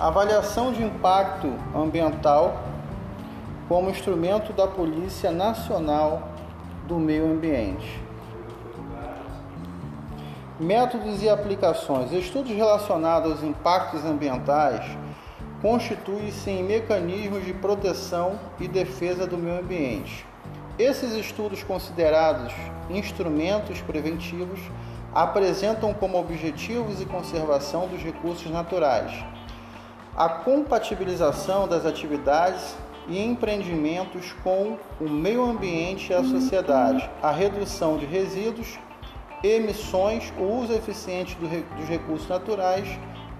Avaliação de impacto ambiental como instrumento da Polícia Nacional do Meio Ambiente. Métodos e aplicações. Estudos relacionados aos impactos ambientais constituem-se em mecanismos de proteção e defesa do meio ambiente. Esses estudos, considerados instrumentos preventivos, apresentam como objetivos e conservação dos recursos naturais, a compatibilização das atividades e empreendimentos com o meio ambiente e a sociedade, a redução de resíduos, emissões, o uso eficiente dos recursos naturais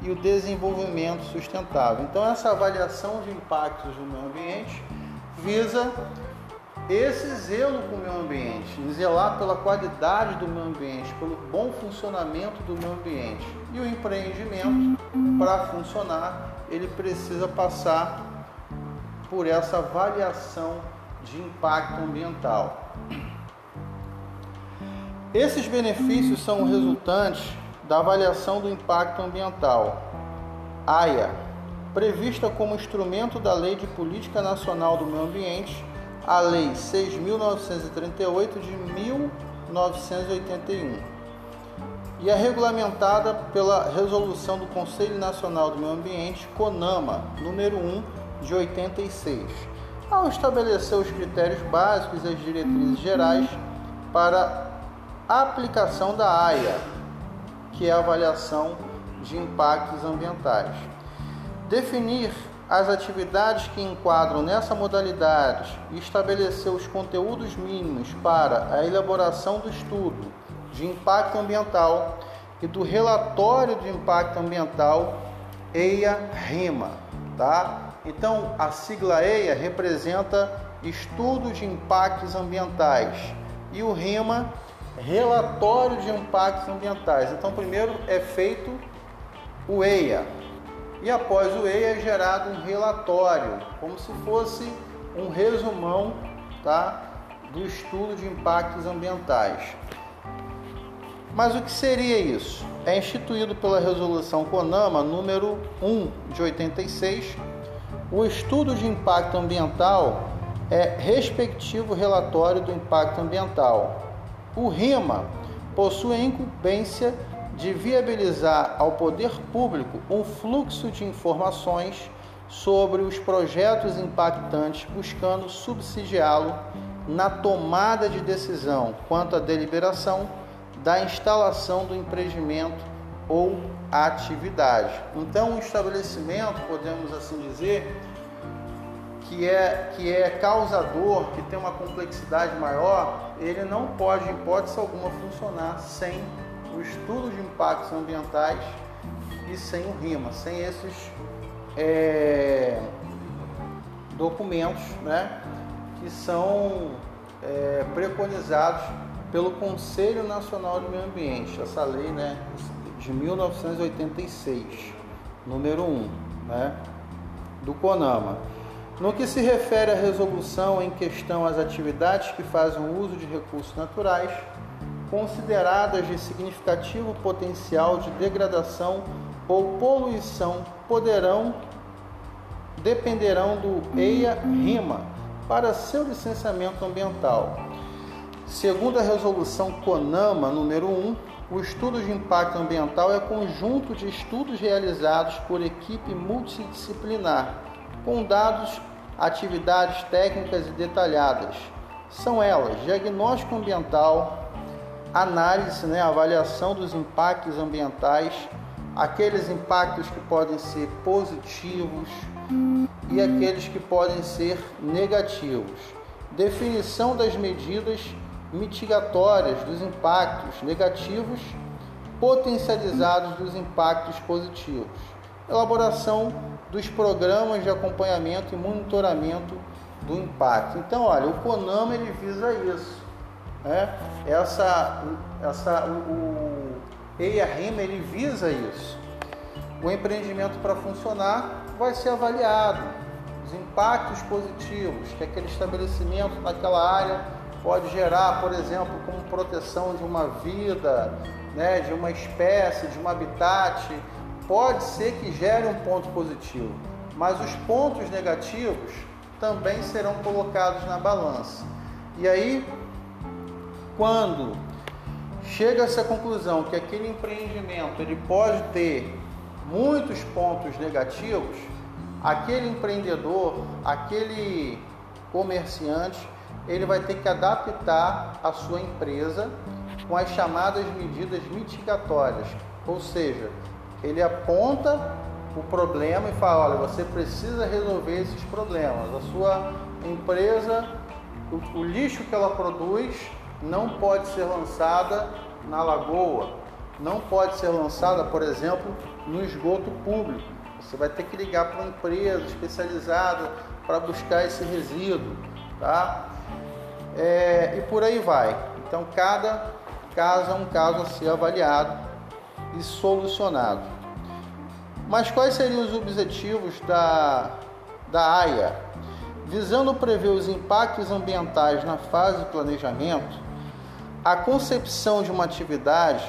e o desenvolvimento sustentável. Então, essa avaliação de impactos no meio ambiente visa esse zelo com o meio ambiente, zelar pela qualidade do meio ambiente, pelo bom funcionamento do meio ambiente. E o empreendimento, para funcionar, ele precisa passar por essa avaliação de impacto ambiental. Esses benefícios são resultantes da avaliação do impacto ambiental, AIA, prevista como instrumento da Lei de Política Nacional do Meio Ambiente, a Lei 6.938 de 1981, e é regulamentada pela Resolução do Conselho Nacional do Meio Ambiente, CONAMA, número 1, de 86, ao estabelecer os critérios básicos e as diretrizes gerais para a aplicação da AIA, que é a avaliação de impactos ambientais. Definir as atividades que enquadram nessa modalidade e estabelecer os conteúdos mínimos para a elaboração do estudo de impacto ambiental e do relatório de impacto ambiental EIA-RIMA, tá? Então, a sigla EIA representa Estudo de Impactos Ambientais e o RIMA relatório de impactos ambientais. Então, primeiro é feito o EIA e após o EIA é gerado um relatório, como se fosse um resumão tá, do estudo de impactos ambientais. Mas o que seria isso? É instituído pela resolução CONAMA número 1 de 86. O estudo de impacto ambiental é respectivo relatório do impacto ambiental, o RIMA possui a incumbência de viabilizar ao poder público um fluxo de informações sobre os projetos impactantes, buscando subsidiá-lo na tomada de decisão quanto à deliberação da instalação do empreendimento ou atividade. Então, o estabelecimento, podemos assim dizer, que é, que é causador, que tem uma complexidade maior, ele não pode, em hipótese alguma, funcionar sem o estudo de impactos ambientais e sem o RIMA, sem esses é, documentos né, que são é, preconizados pelo Conselho Nacional do Meio Ambiente, essa lei né, de 1986, número 1, né, do CONAMA. No que se refere à resolução em questão às atividades que fazem uso de recursos naturais, consideradas de significativo potencial de degradação ou poluição, poderão dependerão do EIA-RIMA para seu licenciamento ambiental. Segundo a resolução CONAMA número 1, o estudo de impacto ambiental é conjunto de estudos realizados por equipe multidisciplinar, com dados atividades técnicas e detalhadas. São elas: diagnóstico ambiental, análise, né, avaliação dos impactos ambientais, aqueles impactos que podem ser positivos e aqueles que podem ser negativos. Definição das medidas mitigatórias dos impactos negativos potencializados dos impactos positivos. Elaboração dos programas de acompanhamento e monitoramento do impacto. Então, olha, o CONAMA ele visa isso. Né? Essa, essa, o, EIA-RIMA ele visa isso. O empreendimento para funcionar vai ser avaliado, os impactos positivos que aquele estabelecimento naquela área pode gerar, por exemplo, como proteção de uma vida, né, de uma espécie, de um habitat, pode ser que gere um ponto positivo, mas os pontos negativos também serão colocados na balança. E aí, quando chega a essa conclusão que aquele empreendimento ele pode ter muitos pontos negativos, aquele empreendedor, aquele comerciante, ele vai ter que adaptar a sua empresa com as chamadas medidas mitigatórias, ou seja, ele aponta o problema e fala, olha, você precisa resolver esses problemas. A sua empresa, o, o lixo que ela produz não pode ser lançada na lagoa, não pode ser lançada, por exemplo, no esgoto público. Você vai ter que ligar para uma empresa especializada para buscar esse resíduo, tá? É, e por aí vai. Então, cada caso é um caso a ser avaliado e solucionado. Mas quais seriam os objetivos da, da AIA? Visando prever os impactos ambientais na fase de planejamento, a concepção de uma atividade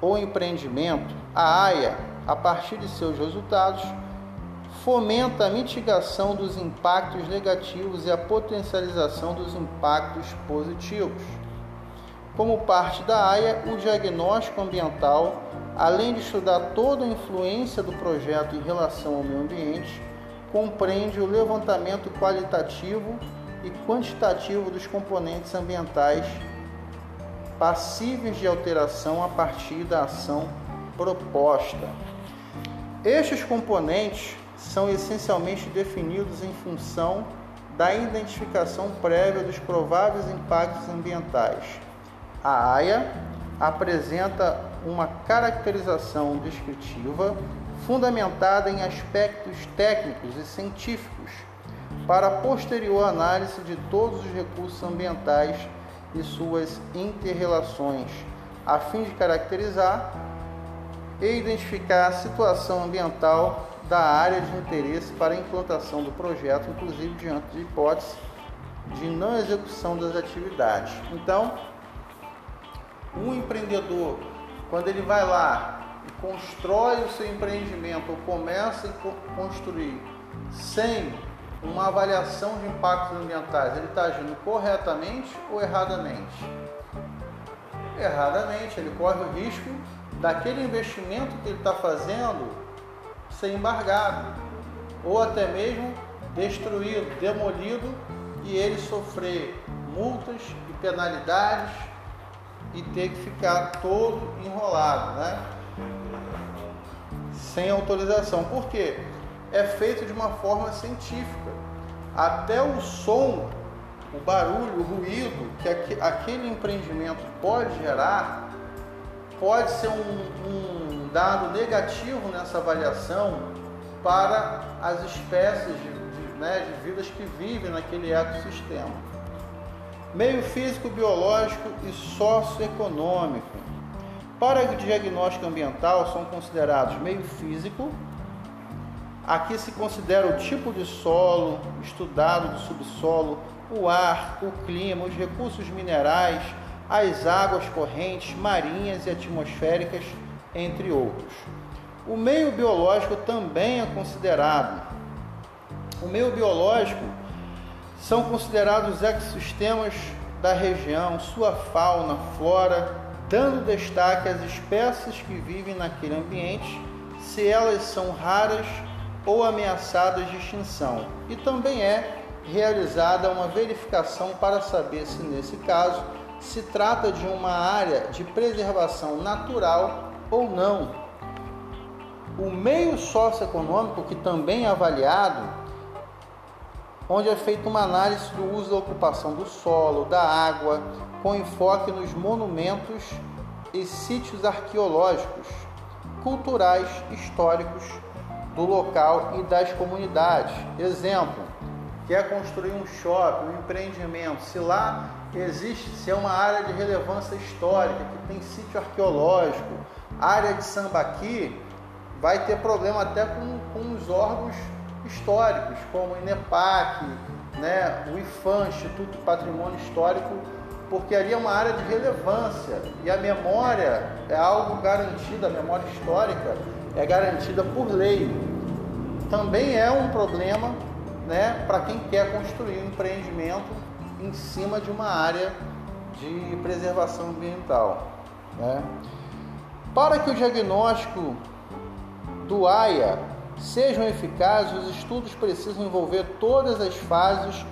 ou empreendimento, a AIA, a partir de seus resultados, fomenta a mitigação dos impactos negativos e a potencialização dos impactos positivos. Como parte da AIA, o diagnóstico ambiental, além de estudar toda a influência do projeto em relação ao meio ambiente, compreende o levantamento qualitativo e quantitativo dos componentes ambientais passíveis de alteração a partir da ação proposta. Estes componentes são essencialmente definidos em função da identificação prévia dos prováveis impactos ambientais. A AIA apresenta uma caracterização descritiva fundamentada em aspectos técnicos e científicos para posterior análise de todos os recursos ambientais e suas interrelações, a fim de caracterizar e identificar a situação ambiental da área de interesse para a implantação do projeto, inclusive diante de hipótese de não execução das atividades. Então, um empreendedor, quando ele vai lá e constrói o seu empreendimento ou começa a construir sem uma avaliação de impactos ambientais, ele está agindo corretamente ou erradamente? Erradamente, ele corre o risco daquele investimento que ele está fazendo ser embargado ou até mesmo destruído, demolido e ele sofrer multas e penalidades e ter que ficar todo enrolado, né? Sem autorização. Por quê? É feito de uma forma científica. Até o som, o barulho, o ruído que aquele empreendimento pode gerar, pode ser um, um dado negativo nessa avaliação para as espécies de, de, né, de vidas que vivem naquele ecossistema. Meio físico, biológico e socioeconômico. Para o diagnóstico ambiental são considerados meio físico, aqui se considera o tipo de solo estudado do subsolo, o ar, o clima, os recursos minerais, as águas correntes, marinhas e atmosféricas entre outros. O meio biológico também é considerado. O meio biológico são considerados os ecossistemas da região, sua fauna, flora, dando destaque às espécies que vivem naquele ambiente, se elas são raras ou ameaçadas de extinção. E também é realizada uma verificação para saber se, nesse caso, se trata de uma área de preservação natural ou não. O meio socioeconômico, que também é avaliado, onde é feita uma análise do uso da ocupação do solo, da água, com enfoque nos monumentos e sítios arqueológicos, culturais, históricos do local e das comunidades. Exemplo, quer construir um shopping, um empreendimento, se lá existe, se é uma área de relevância histórica, que tem sítio arqueológico, área de sambaqui vai ter problema até com, com os órgãos históricos, como o INEPAC, né, o IFAM, Instituto Patrimônio Histórico, porque ali é uma área de relevância e a memória é algo garantido, a memória histórica é garantida por lei. Também é um problema né, para quem quer construir um empreendimento em cima de uma área de preservação ambiental. Né? Para que o diagnóstico do AIA sejam eficazes, os estudos precisam envolver todas as fases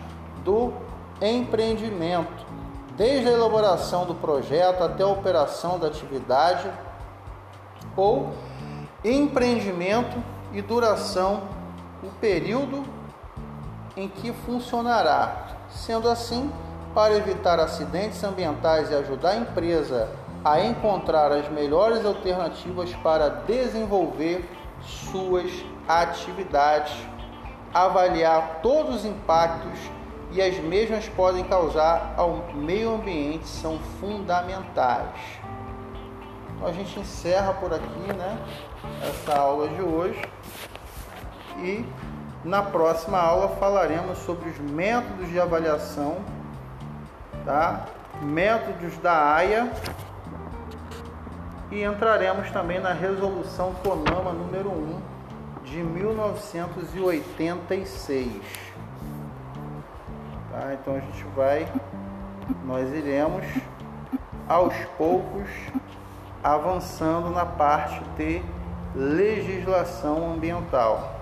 do empreendimento, desde a elaboração do projeto até a operação da atividade ou empreendimento e duração, o período em que funcionará. Sendo assim, para evitar acidentes ambientais e ajudar a empresa a encontrar as melhores alternativas para desenvolver suas atividades, avaliar todos os impactos e as mesmas podem causar ao meio ambiente são fundamentais. A gente encerra por aqui, né, essa aula de hoje e na próxima aula falaremos sobre os métodos de avaliação, tá? Métodos da AIA e entraremos também na resolução CONAMA número 1 de 1986. Tá? Então a gente vai, nós iremos aos poucos avançando na parte de legislação ambiental.